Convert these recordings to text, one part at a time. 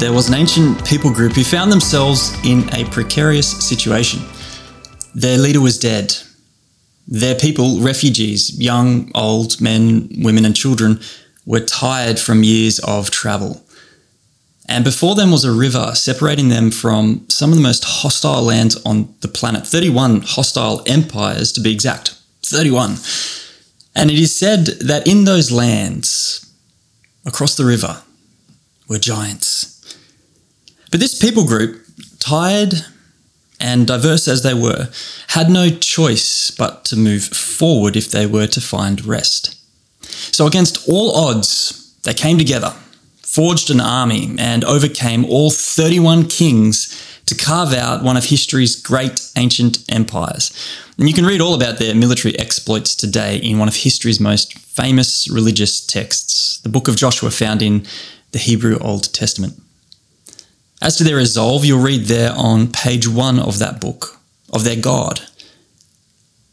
there was an ancient people group who found themselves in a precarious situation. Their leader was dead. Their people, refugees, young, old, men, women, and children, were tired from years of travel. And before them was a river separating them from some of the most hostile lands on the planet 31 hostile empires, to be exact. 31. And it is said that in those lands, across the river were giants. But this people group, tired and diverse as they were, had no choice but to move forward if they were to find rest. So, against all odds, they came together, forged an army, and overcame all 31 kings to carve out one of history's great ancient empires. And you can read all about their military exploits today in one of history's most famous religious texts, the book of Joshua found in the Hebrew Old Testament. As to their resolve, you'll read there on page one of that book of their God,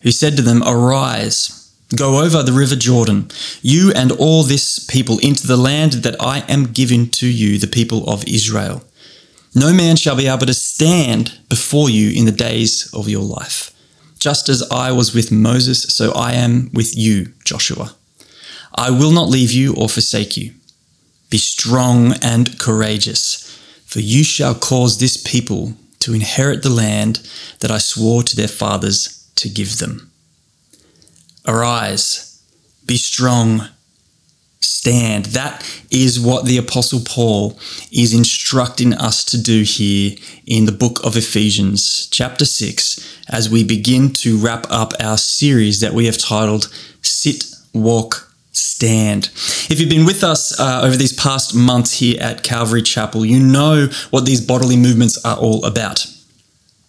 who said to them, Arise, go over the river Jordan, you and all this people, into the land that I am giving to you, the people of Israel. No man shall be able to stand before you in the days of your life. Just as I was with Moses, so I am with you, Joshua. I will not leave you or forsake you. Be strong and courageous, for you shall cause this people to inherit the land that I swore to their fathers to give them. Arise, be strong, stand. That is what the Apostle Paul is instructing us to do here in the book of Ephesians, chapter 6, as we begin to wrap up our series that we have titled Sit, Walk, stand. If you've been with us uh, over these past months here at Calvary Chapel, you know what these bodily movements are all about.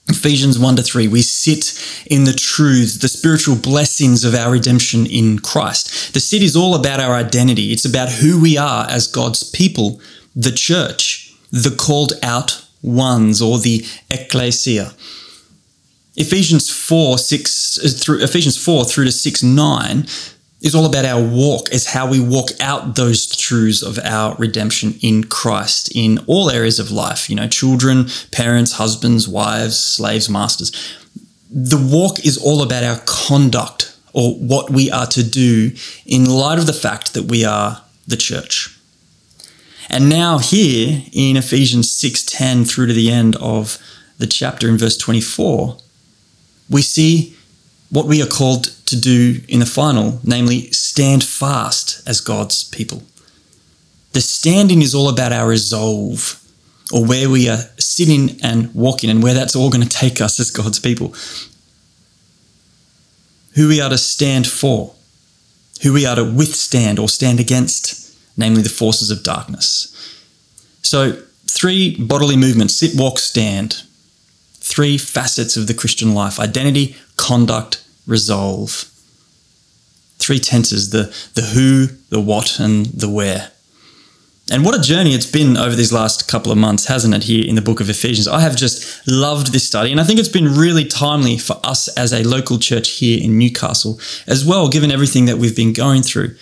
Ephesians 1 to 3, we sit in the truths, the spiritual blessings of our redemption in Christ. The sit is all about our identity. It's about who we are as God's people, the church, the called out ones, or the ecclesia. Ephesians 4, 6 uh, through Ephesians 4 through to 6, 9 is all about our walk, is how we walk out those truths of our redemption in Christ in all areas of life, you know, children, parents, husbands, wives, slaves, masters. The walk is all about our conduct or what we are to do in light of the fact that we are the church. And now here in Ephesians 6:10 through to the end of the chapter in verse 24, we see what we are called to do in the final, namely stand fast as God's people. The standing is all about our resolve, or where we are sitting and walking, and where that's all going to take us as God's people. Who we are to stand for, who we are to withstand or stand against, namely the forces of darkness. So, three bodily movements sit, walk, stand three facets of the Christian life identity, conduct, resolve. Three tenses the, the who, the what, and the where. And what a journey it's been over these last couple of months, hasn't it, here in the book of Ephesians? I have just loved this study, and I think it's been really timely for us as a local church here in Newcastle as well, given everything that we've been going through.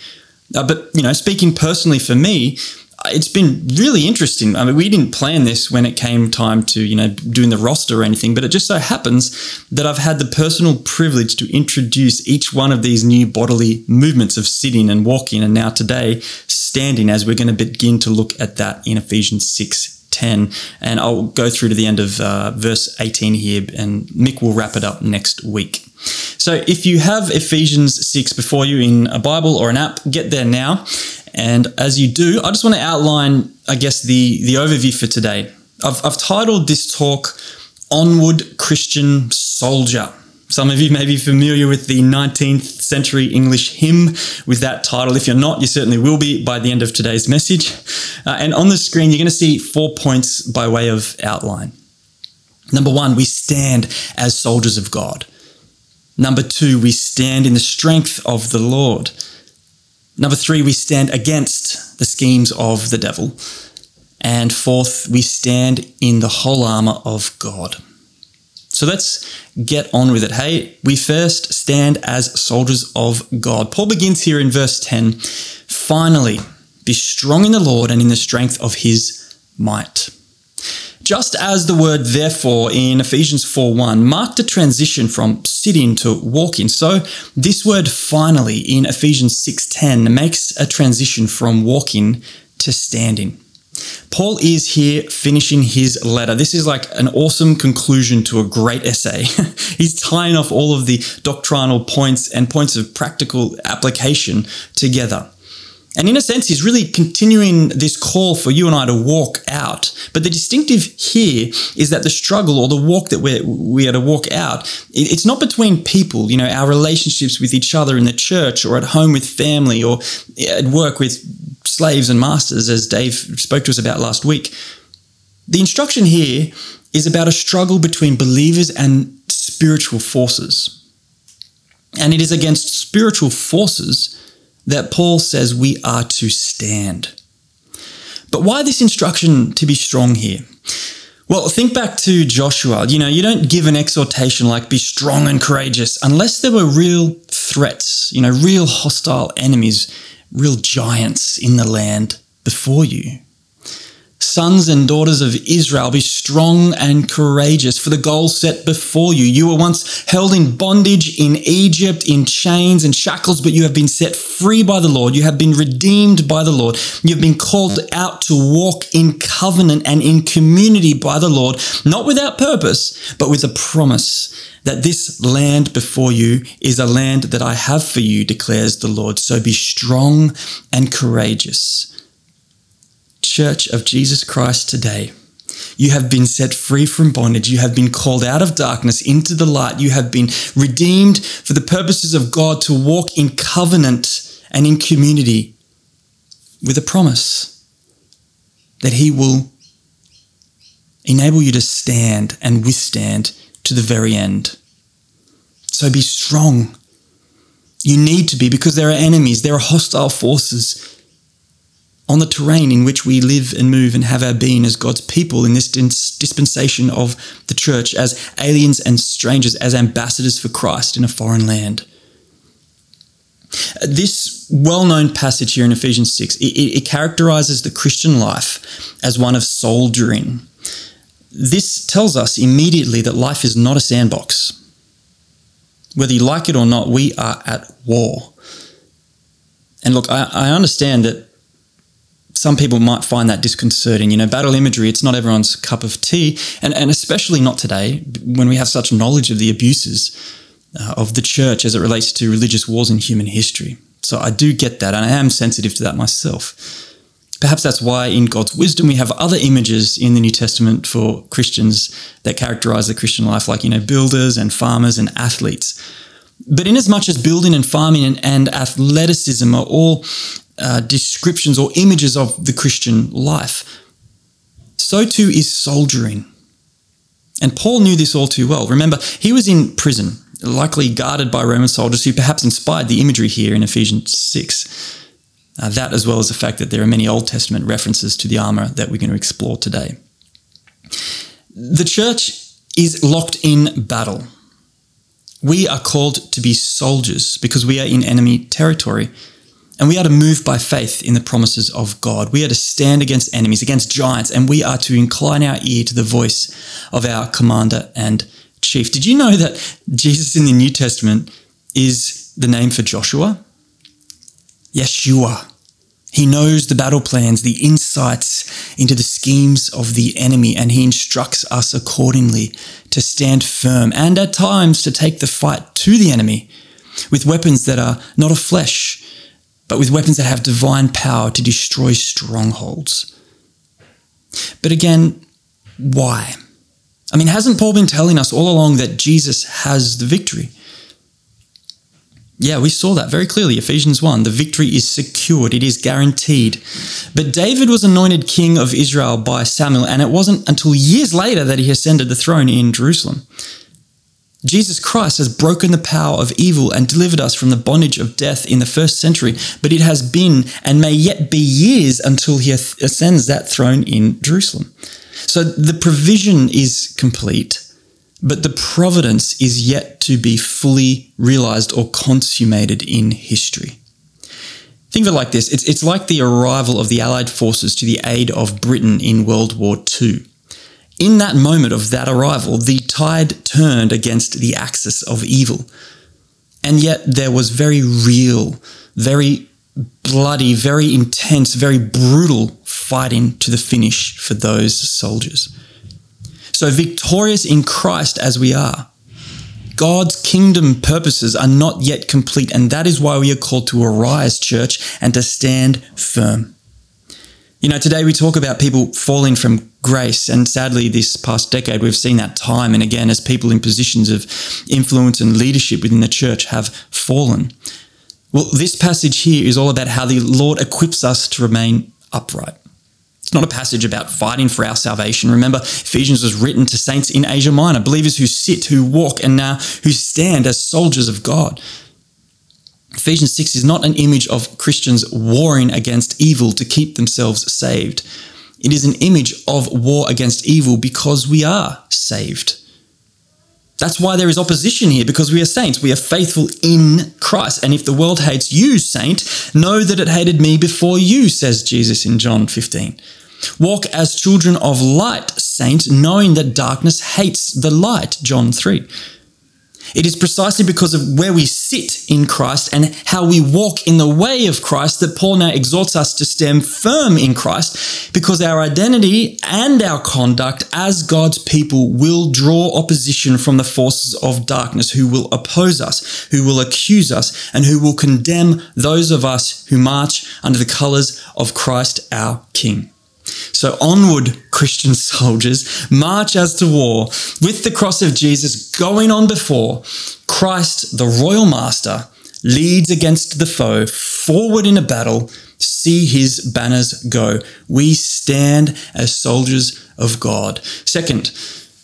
Uh, but, you know, speaking personally for me, it's been really interesting. I mean, we didn't plan this when it came time to, you know, doing the roster or anything, but it just so happens that I've had the personal privilege to introduce each one of these new bodily movements of sitting and walking, and now today standing, as we're going to begin to look at that in Ephesians 6 10. And I'll go through to the end of uh, verse 18 here, and Mick will wrap it up next week. So if you have Ephesians 6 before you in a Bible or an app, get there now. And as you do, I just want to outline, I guess, the, the overview for today. I've, I've titled this talk Onward Christian Soldier. Some of you may be familiar with the 19th century English hymn with that title. If you're not, you certainly will be by the end of today's message. Uh, and on the screen, you're going to see four points by way of outline. Number one, we stand as soldiers of God. Number two, we stand in the strength of the Lord. Number three, we stand against the schemes of the devil. And fourth, we stand in the whole armor of God. So let's get on with it. Hey, we first stand as soldiers of God. Paul begins here in verse 10 Finally, be strong in the Lord and in the strength of his might. Just as the word therefore in Ephesians 4:1 marked a transition from sit in to walk in, so this word finally in Ephesians 6:10 makes a transition from walking to standing. Paul is here finishing his letter. This is like an awesome conclusion to a great essay. He's tying off all of the doctrinal points and points of practical application together. And in a sense, he's really continuing this call for you and I to walk out. But the distinctive here is that the struggle or the walk that we're, we are to walk out, it's not between people, you know, our relationships with each other in the church or at home with family or at work with slaves and masters, as Dave spoke to us about last week. The instruction here is about a struggle between believers and spiritual forces. And it is against spiritual forces that Paul says we are to stand. But why this instruction to be strong here? Well, think back to Joshua. You know, you don't give an exhortation like be strong and courageous unless there were real threats, you know, real hostile enemies, real giants in the land before you. Sons and daughters of Israel, be strong and courageous for the goal set before you. You were once held in bondage in Egypt, in chains and shackles, but you have been set free by the Lord. You have been redeemed by the Lord. You've been called out to walk in covenant and in community by the Lord, not without purpose, but with a promise that this land before you is a land that I have for you, declares the Lord. So be strong and courageous. Church of Jesus Christ today, you have been set free from bondage. You have been called out of darkness into the light. You have been redeemed for the purposes of God to walk in covenant and in community with a promise that He will enable you to stand and withstand to the very end. So be strong. You need to be because there are enemies, there are hostile forces on the terrain in which we live and move and have our being as God's people in this dispensation of the church, as aliens and strangers, as ambassadors for Christ in a foreign land. This well known passage here in Ephesians 6, it, it, characterizes the Christian life as one of soldiering. This tells us immediately that life is not a sandbox. Whether you like it or not, we are at war. And look, I, I understand that some people might find that disconcerting. You know, battle imagery, it's not everyone's cup of tea, and, and especially not today when we have such knowledge of the abuses uh, of the church as it relates to religious wars in human history. So I do get that, and I am sensitive to that myself. Perhaps that's why, in God's wisdom, we have other images in the New Testament for Christians that characterize the Christian life, like, you know, builders and farmers and athletes. But in as much as building and farming and, and athleticism are all uh, descriptions or images of the Christian life. So too is soldiering. And Paul knew this all too well. Remember, he was in prison, likely guarded by Roman soldiers who perhaps inspired the imagery here in Ephesians 6. Uh, that, as well as the fact that there are many Old Testament references to the armor that we're going to explore today. The church is locked in battle. We are called to be soldiers because we are in enemy territory. And we are to move by faith in the promises of God. We are to stand against enemies, against giants, and we are to incline our ear to the voice of our commander and chief. Did you know that Jesus in the New Testament is the name for Joshua? Yeshua. He knows the battle plans, the insights into the schemes of the enemy, and he instructs us accordingly to stand firm and at times to take the fight to the enemy with weapons that are not of flesh but with weapons that have divine power to destroy strongholds. But again, why? I mean, hasn't Paul been telling us all along that Jesus has the victory? Yeah, we saw that very clearly. Ephesians 1 the victory is secured, it is guaranteed. But David was anointed king of Israel by Samuel, and it wasn't until years later that he ascended the throne in Jerusalem. Jesus Christ has broken the power of evil and delivered us from the bondage of death in the first century, but it has been and may yet be years until he ascends that throne in Jerusalem. So the provision is complete but the providence is yet to be fully realized or consummated in history. Think of it like this it's, it's like the arrival of the Allied forces to the aid of Britain in World War II. In that moment of that arrival, the tide turned against the axis of evil. And yet there was very real, very bloody, very intense, very brutal fighting to the finish for those soldiers. So, victorious in Christ as we are, God's kingdom purposes are not yet complete, and that is why we are called to arise, church, and to stand firm. You know, today we talk about people falling from grace, and sadly, this past decade, we've seen that time and again as people in positions of influence and leadership within the church have fallen. Well, this passage here is all about how the Lord equips us to remain upright. It's not a passage about fighting for our salvation. Remember, Ephesians was written to saints in Asia Minor, believers who sit, who walk, and now who stand as soldiers of God. Ephesians 6 is not an image of Christians warring against evil to keep themselves saved. It is an image of war against evil because we are saved. That's why there is opposition here, because we are saints. We are faithful in Christ. And if the world hates you, saint, know that it hated me before you, says Jesus in John 15. Walk as children of light, saint, knowing that darkness hates the light, John 3. It is precisely because of where we sit in Christ and how we walk in the way of Christ that Paul now exhorts us to stand firm in Christ because our identity and our conduct as God's people will draw opposition from the forces of darkness who will oppose us, who will accuse us, and who will condemn those of us who march under the colors of Christ our King. So onward, Christian soldiers, march as to war with the cross of Jesus going on before. Christ, the royal master, leads against the foe, forward in a battle. See his banners go. We stand as soldiers of God. Second,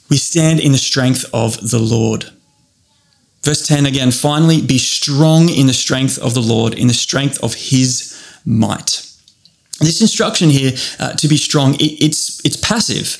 we stand in the strength of the Lord. Verse 10 again, finally, be strong in the strength of the Lord, in the strength of his might. This instruction here uh, to be strong, it, it's it's passive.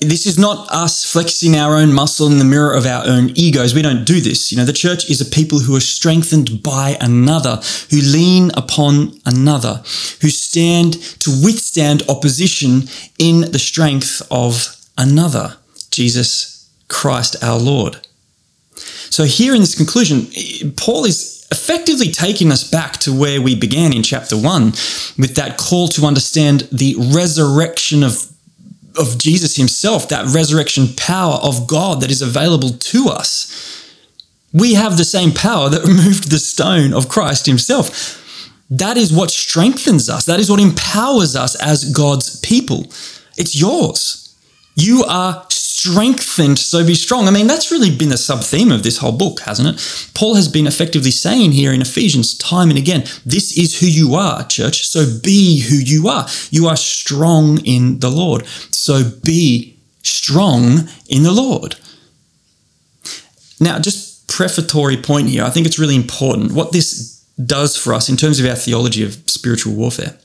This is not us flexing our own muscle in the mirror of our own egos. We don't do this. You know, the church is a people who are strengthened by another, who lean upon another, who stand to withstand opposition in the strength of another, Jesus Christ our Lord. So, here in this conclusion, Paul is effectively taking us back to where we began in chapter 1 with that call to understand the resurrection of of Jesus himself, that resurrection power of God that is available to us. We have the same power that removed the stone of Christ himself. That is what strengthens us. That is what empowers us as God's people. It's yours. You are strengthened, so be strong. I mean, that's really been the sub theme of this whole book, hasn't it? Paul has been effectively saying here in Ephesians time and again, this is who you are, church. So be who you are. You are strong in the Lord. So be strong in the Lord. Now, just prefatory point here, I think it's really important what this does for us in terms of our theology of spiritual warfare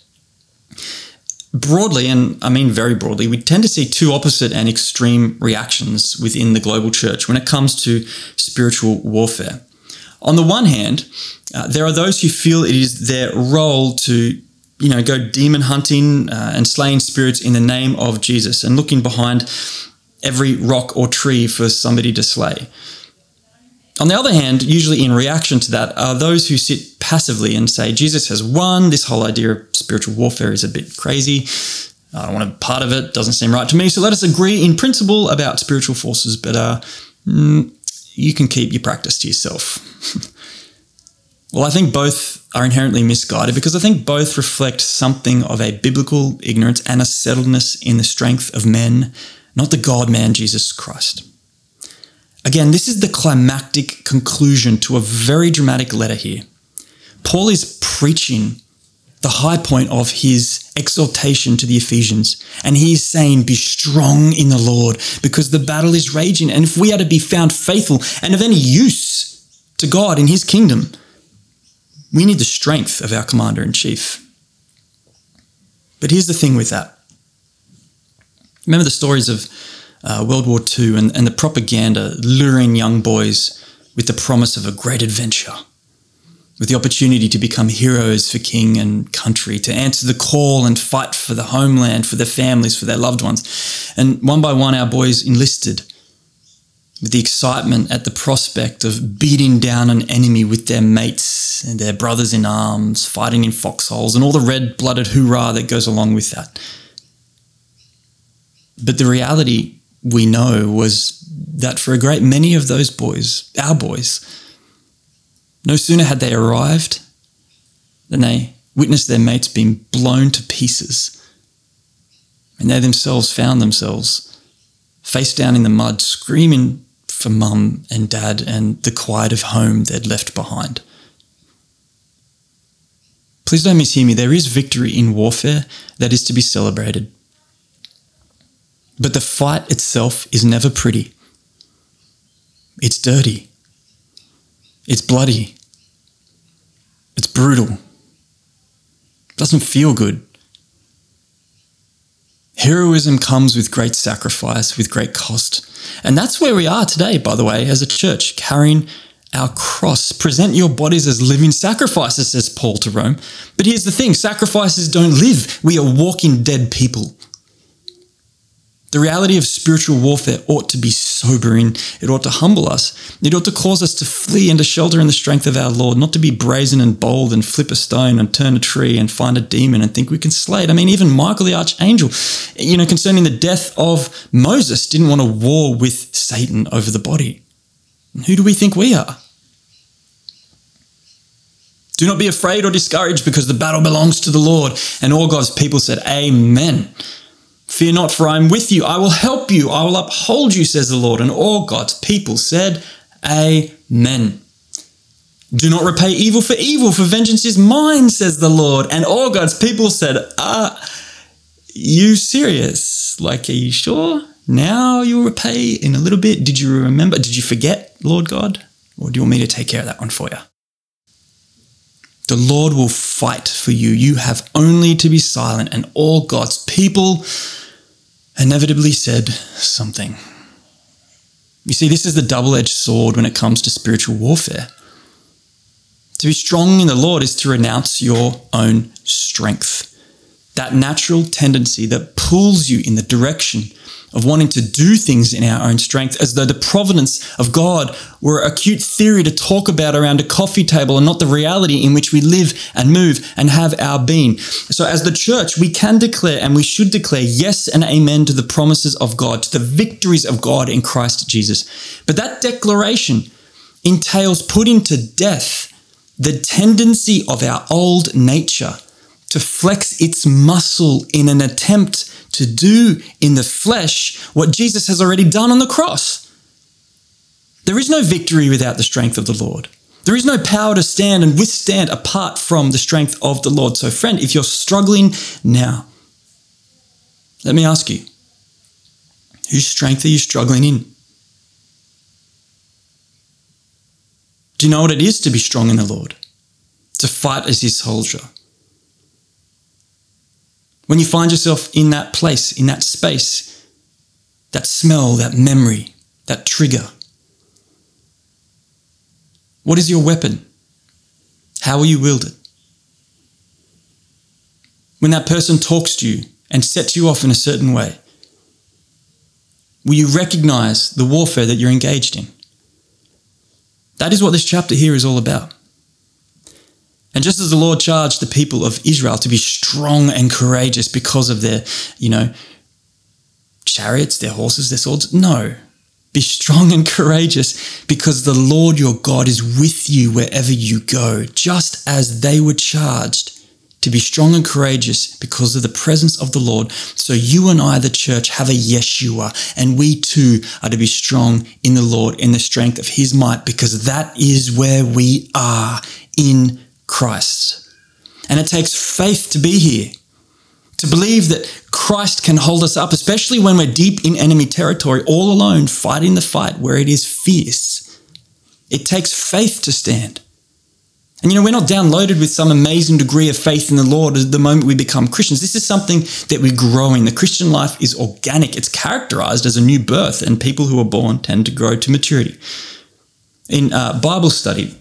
broadly, and I mean very broadly, we tend to see two opposite and extreme reactions within the global church when it comes to spiritual warfare. On the one hand, uh, there are those who feel it is their role to you know go demon hunting uh, and slaying spirits in the name of Jesus and looking behind every rock or tree for somebody to slay. On the other hand, usually in reaction to that, are those who sit passively and say, Jesus has won. This whole idea of spiritual warfare is a bit crazy. I don't want to be part of it. Doesn't seem right to me. So let us agree in principle about spiritual forces, but uh, mm, you can keep your practice to yourself. well, I think both are inherently misguided because I think both reflect something of a biblical ignorance and a settledness in the strength of men, not the God man, Jesus Christ. Again, this is the climactic conclusion to a very dramatic letter here. Paul is preaching the high point of his exhortation to the Ephesians. And he's saying, Be strong in the Lord because the battle is raging. And if we are to be found faithful and of any use to God in his kingdom, we need the strength of our commander in chief. But here's the thing with that. Remember the stories of uh, World War II and, and the propaganda luring young boys with the promise of a great adventure with the opportunity to become heroes for king and country, to answer the call and fight for the homeland, for their families, for their loved ones. And one by one, our boys enlisted with the excitement at the prospect of beating down an enemy with their mates and their brothers in arms, fighting in foxholes, and all the red blooded hoorah that goes along with that. But the reality we know was that for a great many of those boys, our boys, no sooner had they arrived than they witnessed their mates being blown to pieces. And they themselves found themselves face down in the mud, screaming for mum and dad and the quiet of home they'd left behind. Please don't mishear me, there is victory in warfare that is to be celebrated. But the fight itself is never pretty. It's dirty. It's bloody. It's brutal. It doesn't feel good. Heroism comes with great sacrifice, with great cost. And that's where we are today, by the way, as a church, carrying our cross. Present your bodies as living sacrifices, says Paul to Rome. But here's the thing sacrifices don't live. We are walking dead people. The reality of spiritual warfare ought to be sobering. It ought to humble us. It ought to cause us to flee and to shelter in the strength of our Lord, not to be brazen and bold and flip a stone and turn a tree and find a demon and think we can slay it. I mean, even Michael the archangel, you know, concerning the death of Moses, didn't want to war with Satan over the body. who do we think we are? Do not be afraid or discouraged because the battle belongs to the Lord. And all God's people said, Amen. Fear not, for I am with you. I will help you. I will uphold you, says the Lord. And all God's people said, Amen. Do not repay evil for evil, for vengeance is mine, says the Lord. And all God's people said, Are you serious? Like, are you sure? Now you'll repay in a little bit. Did you remember? Did you forget, Lord God? Or do you want me to take care of that one for you? The Lord will fight for you. You have only to be silent, and all God's people inevitably said something. You see, this is the double edged sword when it comes to spiritual warfare. To be strong in the Lord is to renounce your own strength, that natural tendency that pulls you in the direction of wanting to do things in our own strength as though the providence of God were a cute theory to talk about around a coffee table and not the reality in which we live and move and have our being. So, as the church, we can declare and we should declare yes and amen to the promises of God, to the victories of God in Christ Jesus. But that declaration entails putting to death the tendency of our old nature to flex its muscle in an attempt to do in the flesh what Jesus has already done on the cross. There is no victory without the strength of the Lord. There is no power to stand and withstand apart from the strength of the Lord. So, friend, if you're struggling now, let me ask you whose strength are you struggling in? Do you know what it is to be strong in the Lord? To fight as his soldier, when you find yourself in that place, in that space, that smell, that memory, that trigger, what is your weapon? How will you wield it? When that person talks to you and sets you off in a certain way, will you recognize the warfare that you're engaged in? That is what this chapter here is all about. And just as the Lord charged the people of Israel to be strong and courageous because of their, you know, chariots, their horses, their swords, no. Be strong and courageous because the Lord your God is with you wherever you go, just as they were charged to be strong and courageous because of the presence of the Lord. So you and I, the church, have a Yeshua, and we too are to be strong in the Lord, in the strength of his might, because that is where we are in Christ. And it takes faith to be here, to believe that Christ can hold us up, especially when we're deep in enemy territory, all alone, fighting the fight where it is fierce. It takes faith to stand. And you know, we're not downloaded with some amazing degree of faith in the Lord at the moment we become Christians. This is something that we grow in. The Christian life is organic, it's characterized as a new birth, and people who are born tend to grow to maturity. In uh, Bible study,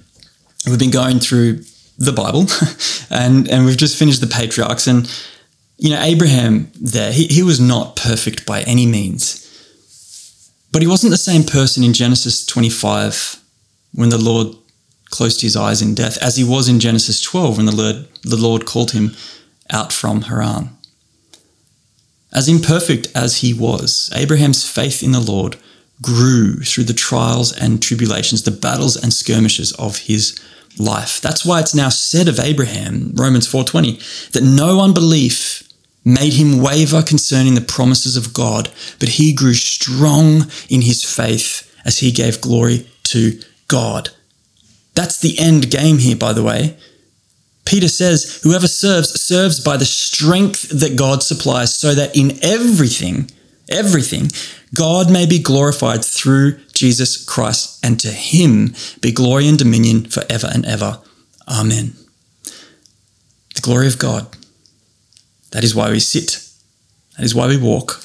we've been going through the Bible and, and we've just finished the patriarchs. And, you know, Abraham there, he, he was not perfect by any means. But he wasn't the same person in Genesis 25 when the Lord closed his eyes in death, as he was in Genesis 12 when the Lord, the Lord called him out from Haran. As imperfect as he was, Abraham's faith in the Lord grew through the trials and tribulations, the battles and skirmishes of his life. That's why it's now said of Abraham, Romans 4:20, that no unbelief made him waver concerning the promises of God, but he grew strong in his faith as he gave glory to God. That's the end game here, by the way. Peter says, Whoever serves, serves by the strength that God supplies, so that in everything, everything, God may be glorified through Jesus Christ, and to him be glory and dominion forever and ever. Amen. The glory of God. That is why we sit. That is why we walk.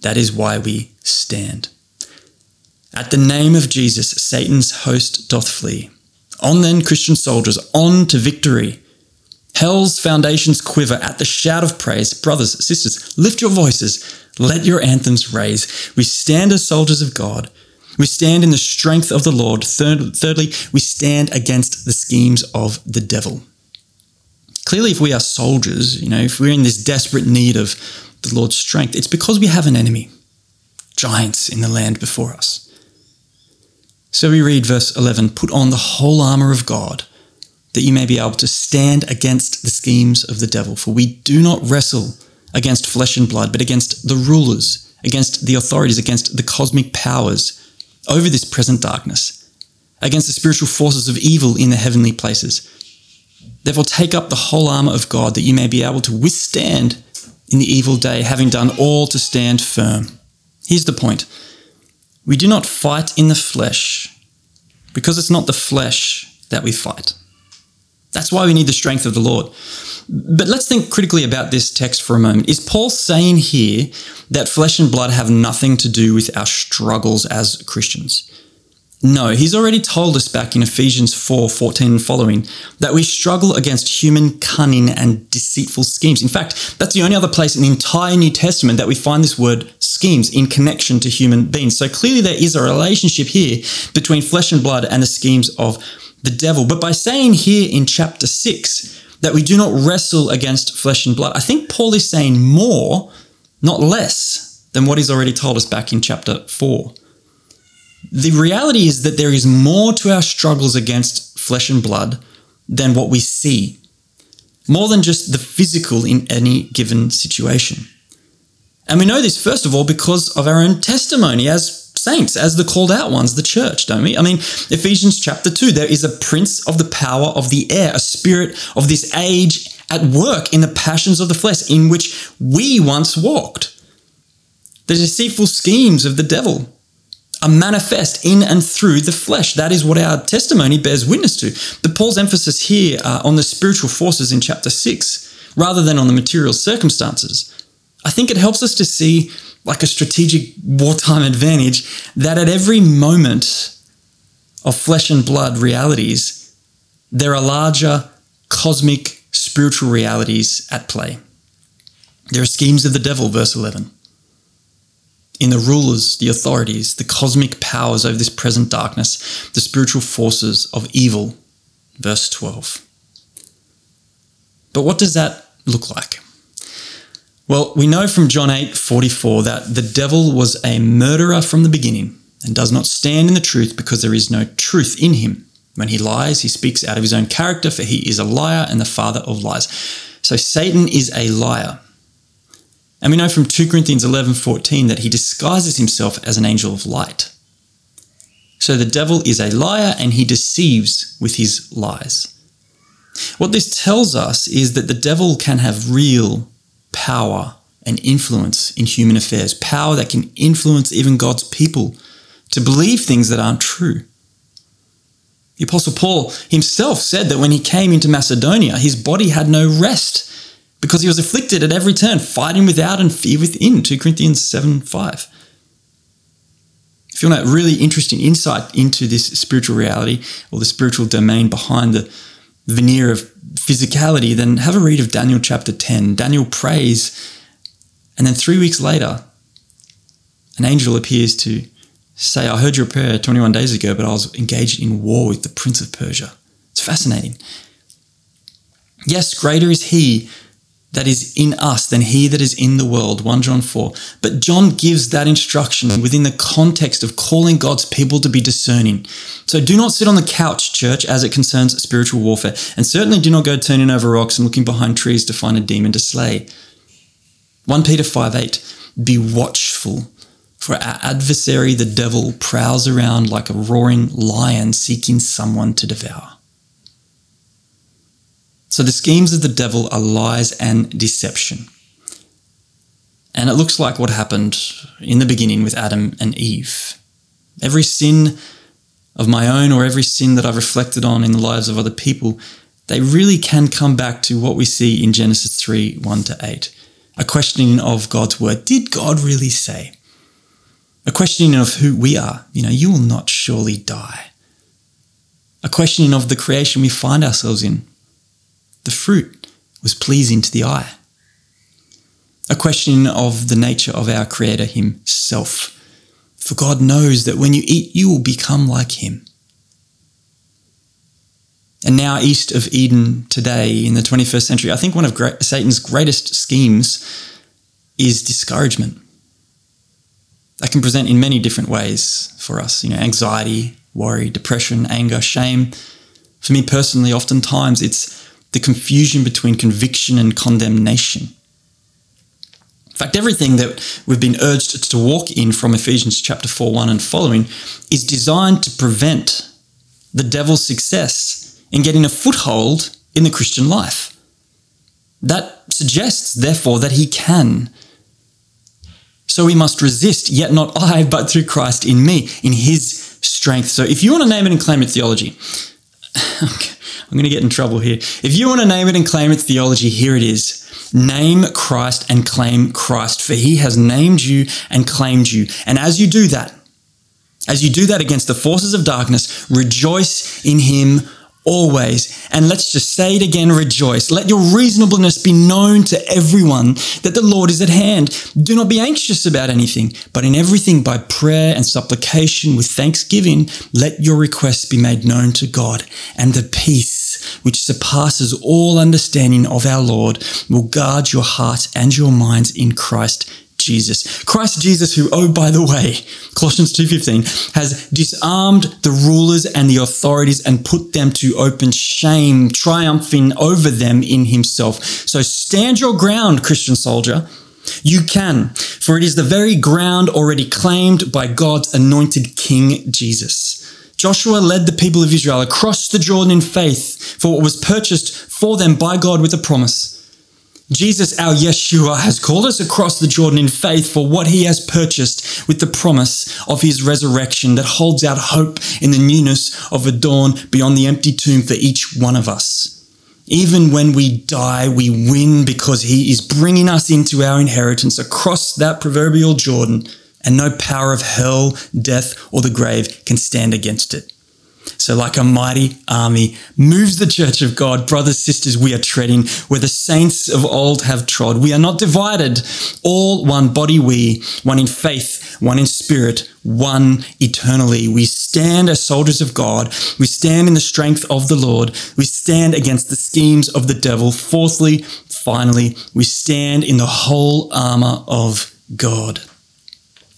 That is why we stand. At the name of Jesus, Satan's host doth flee. On then, Christian soldiers, on to victory. Hell's foundations quiver at the shout of praise. Brothers, sisters, lift your voices. Let your anthems raise. We stand as soldiers of God. We stand in the strength of the Lord. Third, thirdly, we stand against the schemes of the devil. Clearly, if we are soldiers, you know, if we're in this desperate need of the Lord's strength, it's because we have an enemy, giants in the land before us. So we read verse 11 Put on the whole armour of God, that you may be able to stand against the schemes of the devil. For we do not wrestle against flesh and blood, but against the rulers, against the authorities, against the cosmic powers over this present darkness, against the spiritual forces of evil in the heavenly places. Therefore, take up the whole armour of God, that you may be able to withstand in the evil day, having done all to stand firm. Here's the point we do not fight in the flesh because it's not the flesh that we fight. That's why we need the strength of the Lord. But let's think critically about this text for a moment. Is Paul saying here that flesh and blood have nothing to do with our struggles as Christians? No, he's already told us back in Ephesians 4 14 and following that we struggle against human cunning and deceitful schemes. In fact, that's the only other place in the entire New Testament that we find this word schemes in connection to human beings. So clearly there is a relationship here between flesh and blood and the schemes of the devil. But by saying here in chapter 6 that we do not wrestle against flesh and blood, I think Paul is saying more, not less, than what he's already told us back in chapter 4. The reality is that there is more to our struggles against flesh and blood than what we see, more than just the physical in any given situation. And we know this, first of all, because of our own testimony as saints, as the called out ones, the church, don't we? I mean, Ephesians chapter 2, there is a prince of the power of the air, a spirit of this age at work in the passions of the flesh, in which we once walked. The deceitful schemes of the devil are manifest in and through the flesh. That is what our testimony bears witness to. But Paul's emphasis here uh, on the spiritual forces in chapter 6, rather than on the material circumstances, I think it helps us to see, like a strategic wartime advantage, that at every moment of flesh and blood realities, there are larger cosmic spiritual realities at play. There are schemes of the devil, verse 11 in the rulers, the authorities, the cosmic powers over this present darkness, the spiritual forces of evil. Verse 12. But what does that look like? Well, we know from John 8 44 that the devil was a murderer from the beginning and does not stand in the truth because there is no truth in him. When he lies, he speaks out of his own character, for he is a liar and the father of lies. So Satan is a liar. And we know from 2 Corinthians 11 14 that he disguises himself as an angel of light. So the devil is a liar and he deceives with his lies. What this tells us is that the devil can have real power and influence in human affairs, power that can influence even God's people to believe things that aren't true. The Apostle Paul himself said that when he came into Macedonia, his body had no rest because he was afflicted at every turn, fighting without and fear within. 2 Corinthians 7 5. If you want a really interesting insight into this spiritual reality or the spiritual domain behind the veneer of physicality, then have a read of Daniel chapter 10. Daniel prays, and then three weeks later, an angel appears to say, I heard your prayer 21 days ago, but I was engaged in war with the prince of Persia. It's fascinating. Yes, greater is he that is in us than he that is in the world, 1 John 4. But John gives that instruction within the context of calling God's people to be discerning. So do not sit on the couch, church, as it concerns spiritual warfare, and certainly do not go turning over rocks and looking behind trees to find a demon to slay. 1 Peter 5 8. Be watchful, for our adversary, the devil, prowls around like a roaring lion seeking someone to devour. So the schemes of the devil are lies and deception. And it looks like what happened in the beginning with Adam and Eve. Every sin of my own or every sin that I've reflected on in the lives of other people, they really can come back to what we see in Genesis 3 1 to 8. A questioning of God's word. Did God really say? A questioning of who we are. You know, you will not surely die. A questioning of the creation we find ourselves in. The fruit was pleasing to the eye. A question of the nature of our Creator Himself. For God knows that when you eat, you will become like Him. And now, east of Eden today in the 21st century, I think one of Satan's greatest schemes is discouragement. That can present in many different ways for us, you know, anxiety, worry, depression, anger, shame. For me personally, oftentimes it's the confusion between conviction and condemnation. In fact, everything that we've been urged to walk in from Ephesians chapter 4 1 and following is designed to prevent the devil's success in getting a foothold in the Christian life. That suggests, therefore, that he can. So we must resist, yet not I, but through Christ in me, in his strength. So if you want to name it and claim it theology, okay, I'm going to get in trouble here. If you want to name it and claim its theology, here it is. Name Christ and claim Christ, for he has named you and claimed you. And as you do that, as you do that against the forces of darkness, rejoice in him always. And let's just say it again rejoice. Let your reasonableness be known to everyone that the Lord is at hand. Do not be anxious about anything, but in everything by prayer and supplication with thanksgiving, let your requests be made known to God. And the peace which surpasses all understanding of our Lord will guard your heart and your minds in Christ Jesus. Christ Jesus who, oh by the way, Colossians 2:15 has disarmed the rulers and the authorities and put them to open shame, triumphing over them in himself. So stand your ground, Christian soldier. You can, for it is the very ground already claimed by God's anointed King Jesus. Joshua led the people of Israel across the Jordan in faith for what was purchased for them by God with a promise. Jesus, our Yeshua, has called us across the Jordan in faith for what he has purchased with the promise of his resurrection that holds out hope in the newness of a dawn beyond the empty tomb for each one of us. Even when we die, we win because he is bringing us into our inheritance across that proverbial Jordan, and no power of hell, death, or the grave can stand against it. So, like a mighty army, moves the church of God. Brothers, sisters, we are treading where the saints of old have trod. We are not divided. All one body, we, one in faith, one in spirit, one eternally. We stand as soldiers of God. We stand in the strength of the Lord. We stand against the schemes of the devil. Fourthly, finally, we stand in the whole armor of God.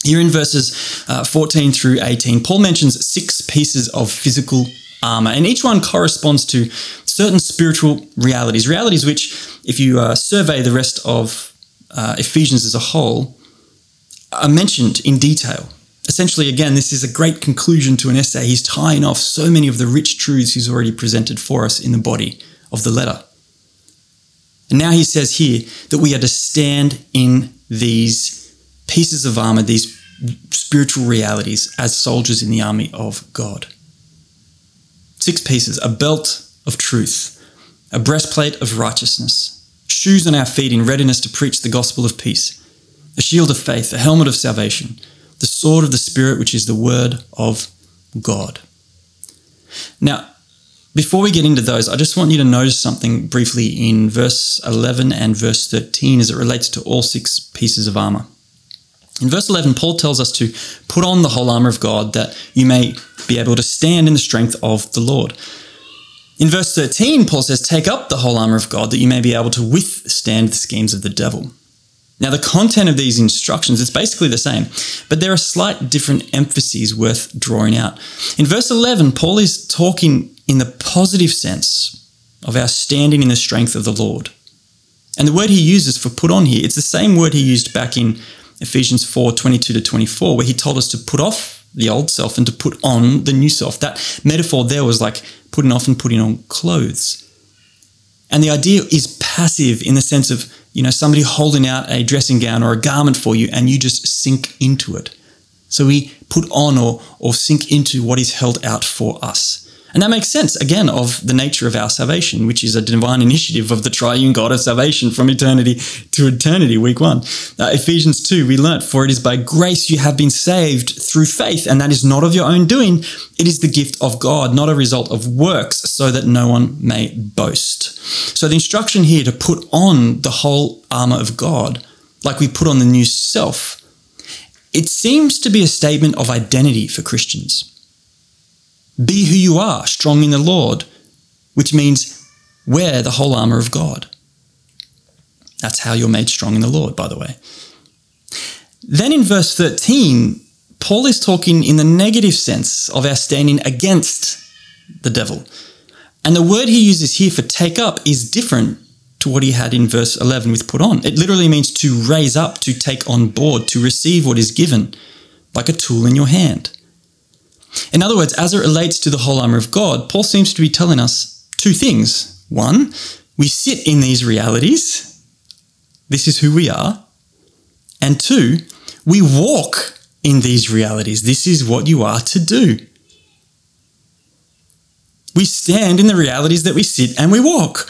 Here in verses uh, 14 through 18, Paul mentions six pieces of physical armor, and each one corresponds to certain spiritual realities, realities which, if you uh, survey the rest of uh, Ephesians as a whole, are mentioned in detail. Essentially, again, this is a great conclusion to an essay. He's tying off so many of the rich truths he's already presented for us in the body of the letter. And now he says here that we are to stand in these pieces of armor, these spiritual realities as soldiers in the army of God. Six pieces a belt of truth, a breastplate of righteousness, shoes on our feet in readiness to preach the gospel of peace, a shield of faith, a helmet of salvation, the sword of the Spirit, which is the word of God. Now, before we get into those, I just want you to notice something briefly in verse 11 and verse 13 as it relates to all six pieces of armor. In verse 11, Paul tells us to put on the whole armor of God that you may be able to stand in the strength of the Lord. In verse 13, Paul says, Take up the whole armor of God that you may be able to withstand the schemes of the devil. Now, the content of these instructions is basically the same, but there are slight different emphases worth drawing out. In verse 11, Paul is talking in the positive sense of our standing in the strength of the Lord. And the word he uses for put on here, it's the same word he used back in Ephesians 4 22 to 24, where he told us to put off the old self and to put on the new self. That metaphor there was like putting off and putting on clothes. And the idea is passive in the sense of, you know, somebody holding out a dressing gown or a garment for you and you just sink into it. So we put on or, or sink into what is held out for us. And that makes sense, again, of the nature of our salvation, which is a divine initiative of the triune God of salvation from eternity to eternity, week one. Uh, Ephesians 2, we learnt, For it is by grace you have been saved through faith, and that is not of your own doing. It is the gift of God, not a result of works, so that no one may boast. So the instruction here to put on the whole armor of God, like we put on the new self, it seems to be a statement of identity for Christians. Be who you are, strong in the Lord, which means wear the whole armor of God. That's how you're made strong in the Lord, by the way. Then in verse 13, Paul is talking in the negative sense of our standing against the devil. And the word he uses here for take up is different to what he had in verse 11 with put on. It literally means to raise up, to take on board, to receive what is given, like a tool in your hand. In other words, as it relates to the whole armor of God, Paul seems to be telling us two things. One, we sit in these realities. This is who we are. And two, we walk in these realities. This is what you are to do. We stand in the realities that we sit and we walk.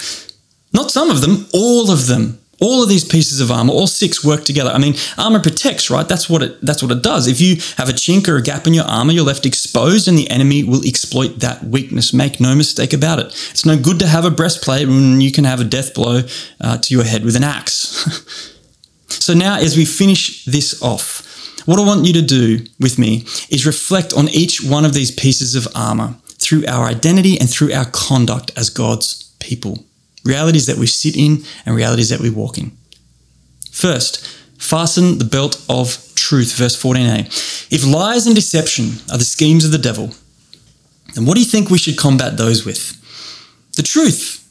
Not some of them, all of them. All of these pieces of armor, all six work together. I mean, armor protects, right? That's what it that's what it does. If you have a chink or a gap in your armor, you're left exposed and the enemy will exploit that weakness. Make no mistake about it. It's no good to have a breastplate when you can have a death blow uh, to your head with an axe. so now as we finish this off, what I want you to do with me is reflect on each one of these pieces of armor through our identity and through our conduct as God's people realities that we sit in and realities that we walk in. First, fasten the belt of truth, verse 14a. If lies and deception are the schemes of the devil, then what do you think we should combat those with? The truth.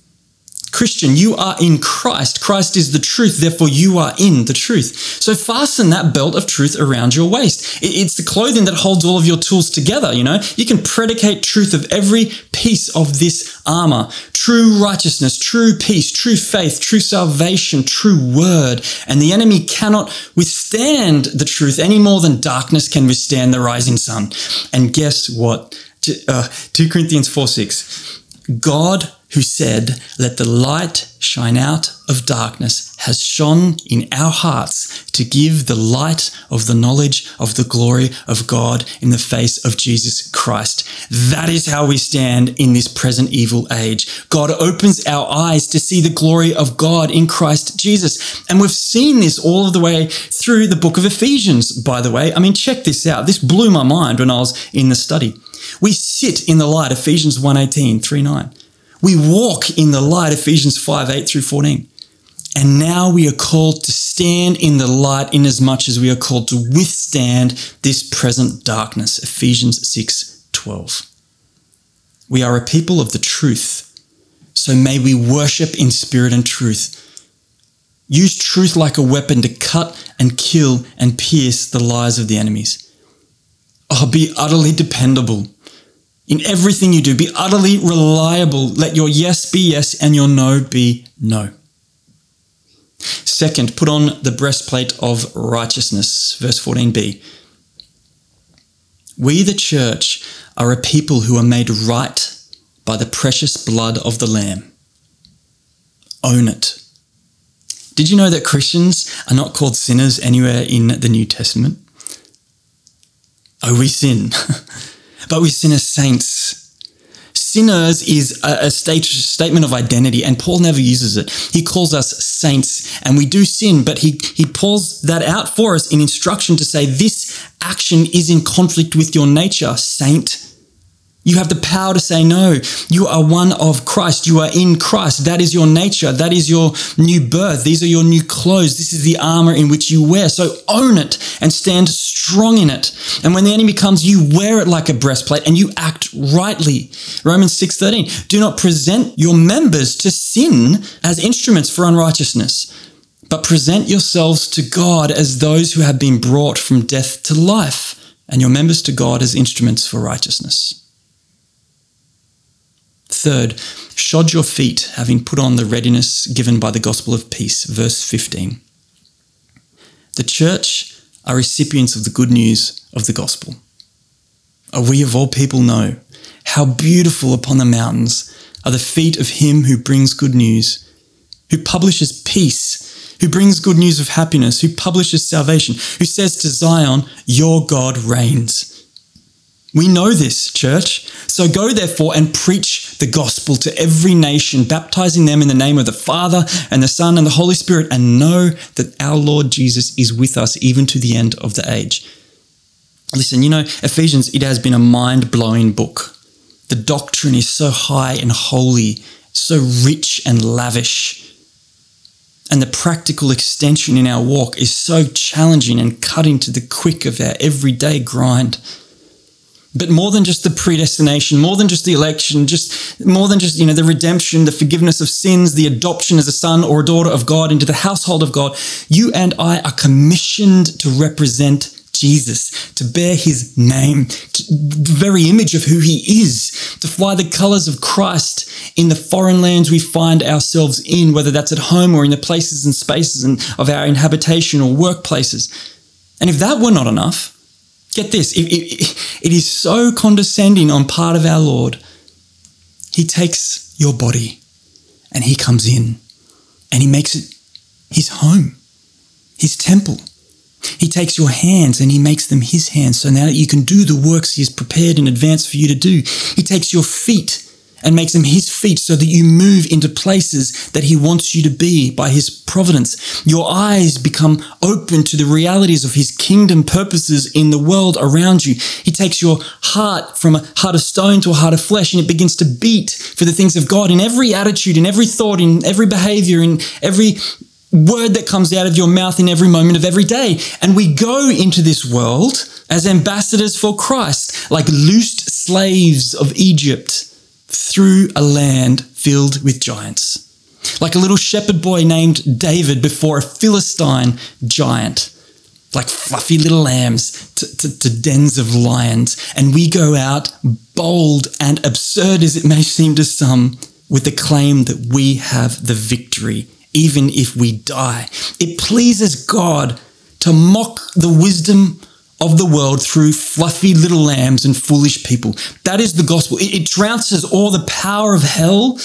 Christian, you are in Christ. Christ is the truth, therefore you are in the truth. So fasten that belt of truth around your waist. It's the clothing that holds all of your tools together, you know? You can predicate truth of every piece of this armor. True righteousness, true peace, true faith, true salvation, true word. And the enemy cannot withstand the truth any more than darkness can withstand the rising sun. And guess what? Uh, 2 Corinthians 4 6. God who said, Let the light shine out of darkness, has shone in our hearts to give the light of the knowledge of the glory of God in the face of Jesus Christ. That is how we stand in this present evil age. God opens our eyes to see the glory of God in Christ Jesus. And we've seen this all of the way through the book of Ephesians, by the way. I mean, check this out. This blew my mind when I was in the study. We sit in the light, Ephesians 1:18, 3 9. We walk in the light, Ephesians 5 8 through 14. And now we are called to stand in the light in as much as we are called to withstand this present darkness. Ephesians 6 12. We are a people of the truth. So may we worship in spirit and truth. Use truth like a weapon to cut and kill and pierce the lies of the enemies. Oh, be utterly dependable in everything you do. Be utterly reliable. Let your yes be yes and your no be no. Second, put on the breastplate of righteousness. Verse 14b. We, the church, are a people who are made right by the precious blood of the Lamb. Own it. Did you know that Christians are not called sinners anywhere in the New Testament? Oh, we sin, but we sin as saints sinners is a, a state, statement of identity, and Paul never uses it. He calls us saints, and we do sin, but he, he pulls that out for us in instruction to say this action is in conflict with your nature, saint. You have the power to say no. You are one of Christ. You are in Christ. That is your nature. That is your new birth. These are your new clothes. This is the armor in which you wear. So own it and stand strong in it. And when the enemy comes, you wear it like a breastplate and you act rightly. Romans 6:13. Do not present your members to sin as instruments for unrighteousness, but present yourselves to God as those who have been brought from death to life, and your members to God as instruments for righteousness. Third, shod your feet, having put on the readiness given by the gospel of peace. Verse 15. The church are recipients of the good news of the gospel. We of all people know how beautiful upon the mountains are the feet of him who brings good news, who publishes peace, who brings good news of happiness, who publishes salvation, who says to Zion, Your God reigns. We know this, church. So go therefore and preach the gospel to every nation, baptizing them in the name of the Father and the Son and the Holy Spirit, and know that our Lord Jesus is with us even to the end of the age. Listen, you know, Ephesians, it has been a mind blowing book. The doctrine is so high and holy, so rich and lavish. And the practical extension in our walk is so challenging and cutting to the quick of our everyday grind. But more than just the predestination, more than just the election, just more than just, you know, the redemption, the forgiveness of sins, the adoption as a son or a daughter of God into the household of God, you and I are commissioned to represent Jesus, to bear his name, the very image of who he is, to fly the colors of Christ in the foreign lands we find ourselves in, whether that's at home or in the places and spaces of our inhabitation or workplaces. And if that were not enough, Get this, it, it, it is so condescending on part of our Lord. He takes your body and he comes in and he makes it his home, his temple. He takes your hands and he makes them his hands so now that you can do the works he has prepared in advance for you to do. He takes your feet and makes them his feet so that you move into places that he wants you to be by his providence. Your eyes become open to the realities of his kingdom purposes in the world around you. He takes your heart from a heart of stone to a heart of flesh and it begins to beat for the things of God in every attitude, in every thought, in every behavior, in every word that comes out of your mouth in every moment of every day. And we go into this world as ambassadors for Christ, like loosed slaves of Egypt through a land filled with giants. Like a little shepherd boy named David before a Philistine giant, like fluffy little lambs to, to, to, dens of lions. And we go out bold and absurd as it may seem to some, with the claim that we have the victory, even if we die. It pleases God to mock the wisdom of the world through fluffy little lambs and foolish people. That is the gospel. It, it trounces all the power of hell,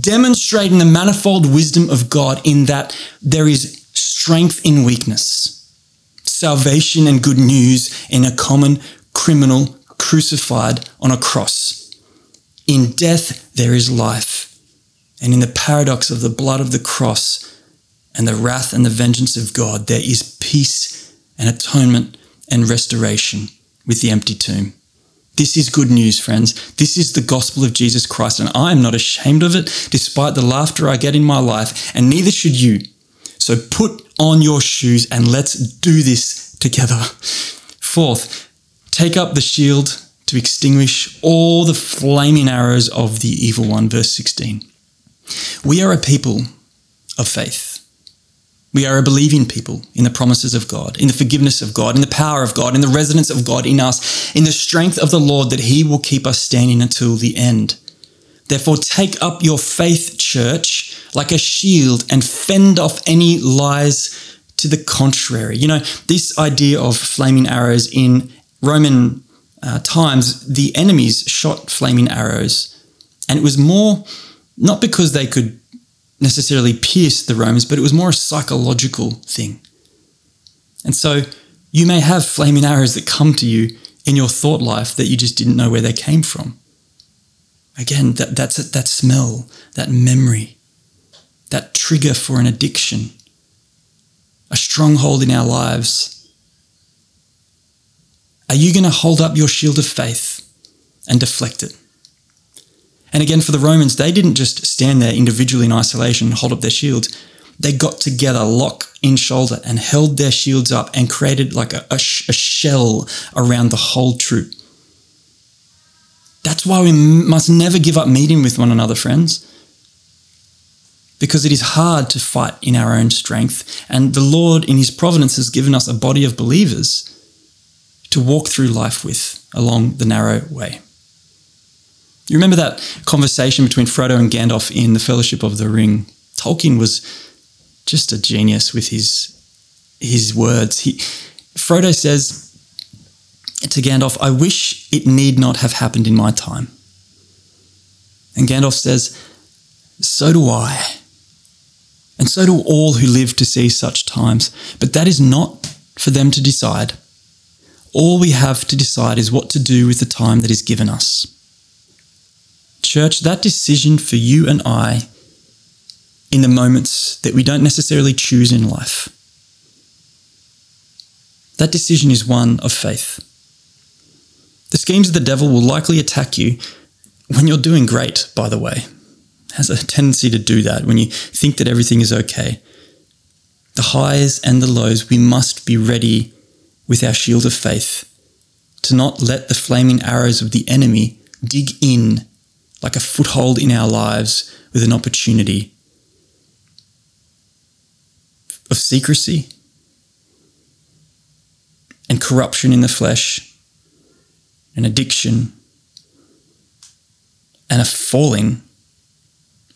demonstrating the manifold wisdom of God in that there is strength in weakness, salvation and good news in a common criminal crucified on a cross. In death, there is life. And in the paradox of the blood of the cross and the wrath and the vengeance of God, there is peace and atonement and restoration with the empty tomb. This is good news, friends. This is the gospel of Jesus Christ, and I am not ashamed of it, despite the laughter I get in my life, and neither should you. So put on your shoes and let's do this together. Fourth, take up the shield to extinguish all the flaming arrows of the evil one. Verse 16. We are a people of faith. We are a believing people in the promises of God, in the forgiveness of God, in the power of God, in the residence of God in us, in the strength of the Lord that He will keep us standing until the end. Therefore, take up your faith, church, like a shield and fend off any lies to the contrary. You know, this idea of flaming arrows in Roman uh, times, the enemies shot flaming arrows, and it was more not because they could necessarily pierce the Romans, but it was more a psychological thing. And so you may have flaming arrows that come to you in your thought life that you just didn't know where they came from. Again, that, that's that smell, that memory, that trigger for an addiction, a stronghold in our lives. Are you going to hold up your shield of faith and deflect it? And again, for the Romans, they didn't just stand there individually in isolation and hold up their shields. They got together, lock in shoulder, and held their shields up and created like a, a, sh- a shell around the whole troop. That's why we must never give up meeting with one another, friends. Because it is hard to fight in our own strength, and the Lord, in His providence, has given us a body of believers to walk through life with along the narrow way. You remember that conversation between Frodo and Gandalf in The Fellowship of the Ring? Tolkien was just a genius with his his words. He, Frodo says to Gandalf, I wish it need not have happened in my time. And Gandalf says, So do I. And so do all who live to see such times. But that is not for them to decide. All we have to decide is what to do with the time that is given us. Church, that decision for you and I in the moments that we don't necessarily choose in life, that decision is one of faith. The schemes of the devil will likely attack you when you're doing great, by the way. Has a tendency to do that when you think that everything is okay. The highs and the lows, we must be ready with our shield of faith to not let the flaming arrows of the enemy dig in like a foothold in our lives with an opportunity of secrecy and corruption in the flesh and addiction and a falling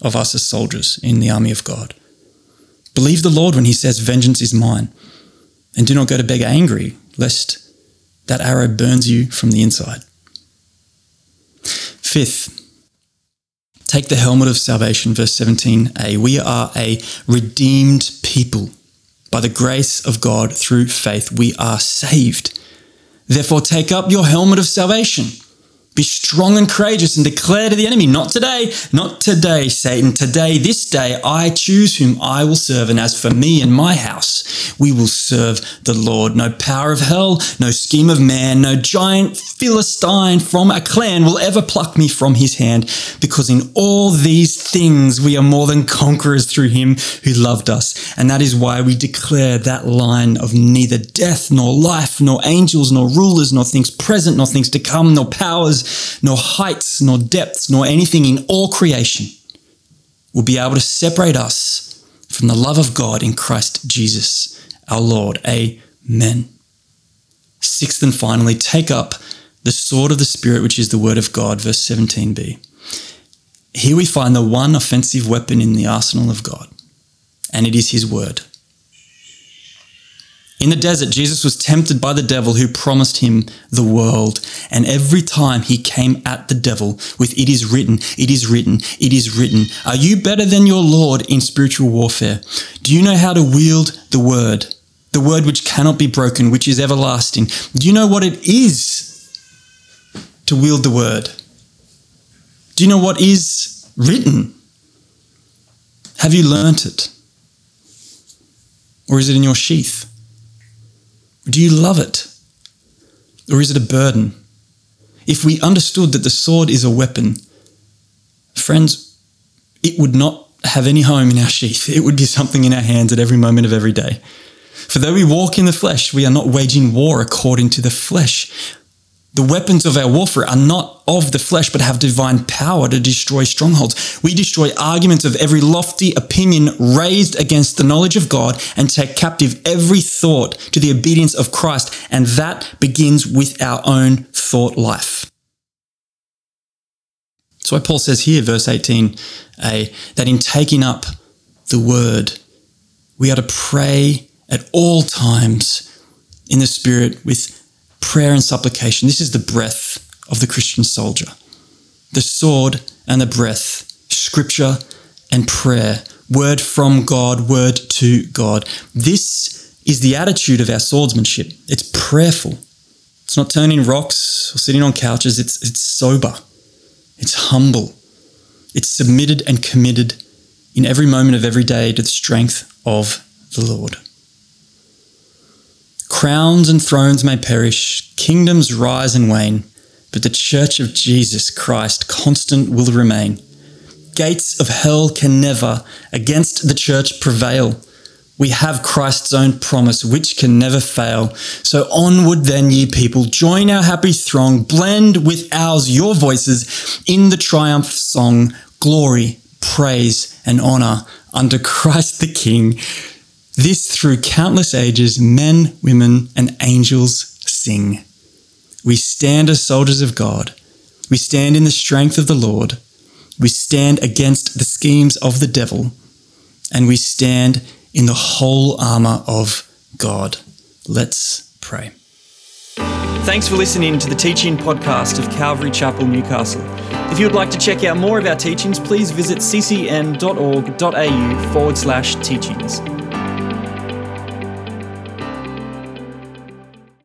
of us as soldiers in the army of God. Believe the Lord when he says, Vengeance is mine. And do not go to beg angry, lest that arrow burns you from the inside. Fifth, Take the helmet of salvation, verse 17a. We are a redeemed people. By the grace of God through faith, we are saved. Therefore, take up your helmet of salvation be strong and courageous and declare to the enemy, not today, not today, Satan. Today, this day, I choose whom I will serve. And as for me and my house, we will serve the Lord. No power of hell, no scheme of man, no giant Philistine from a clan will ever pluck me from his hand, because in all these things we are more than conquerors through him who loved us. And that is why we declare that line of neither death nor life, nor angels, nor rulers, nor things present, nor things to come, nor powers nor heights, nor depths, nor anything in all creation will be able to separate us from the love of God in Christ Jesus our Lord. Amen. Sixth and finally, take up the sword of the Spirit, which is the word of God, verse 17b. Here we find the one offensive weapon in the arsenal of God, and it is his word. In the desert, Jesus was tempted by the devil who promised him the world. And every time he came at the devil with, It is written, it is written, it is written. Are you better than your Lord in spiritual warfare? Do you know how to wield the word? The word which cannot be broken, which is everlasting. Do you know what it is to wield the word? Do you know what is written? Have you learnt it? Or is it in your sheath? Do you love it? Or is it a burden? If we understood that the sword is a weapon, friends, it would not have any home in our sheath. It would be something in our hands at every moment of every day. For though we walk in the flesh, we are not waging war according to the flesh. The weapons of our warfare are not of the flesh, but have divine power to destroy strongholds. We destroy arguments of every lofty opinion raised against the knowledge of God and take captive every thought to the obedience of Christ. And that begins with our own thought life. That's why Paul says here, verse 18a, that in taking up the word, we are to pray at all times in the Spirit with prayer and supplication. This is the breath of the Christian soldier. The sword and the breath, scripture and prayer, word from God, word to God. This is the attitude of our swordsmanship. It's prayerful. It's not turning rocks or sitting on couches. It's, it's sober. It's humble. It's submitted and committed in every moment of every day to the strength of the Lord. Crowns and thrones may perish, kingdoms rise and wane, but the church of Jesus Christ constant will remain. Gates of hell can never against the church prevail. We have Christ's own promise, which can never fail. So onward then, ye people, join our happy throng, blend with ours your voices in the triumph song, glory, praise, and honor under Christ the King this through countless ages, men, women, and angels sing. We stand as soldiers of God. We stand in the strength of the Lord. We stand against the schemes of the devil. And we stand in the whole armour of God. Let's pray. Thanks for listening to the teaching podcast of Calvary Chapel, Newcastle. If you would like to check out more of our teachings, please visit ccn.org.au forward slash teachings.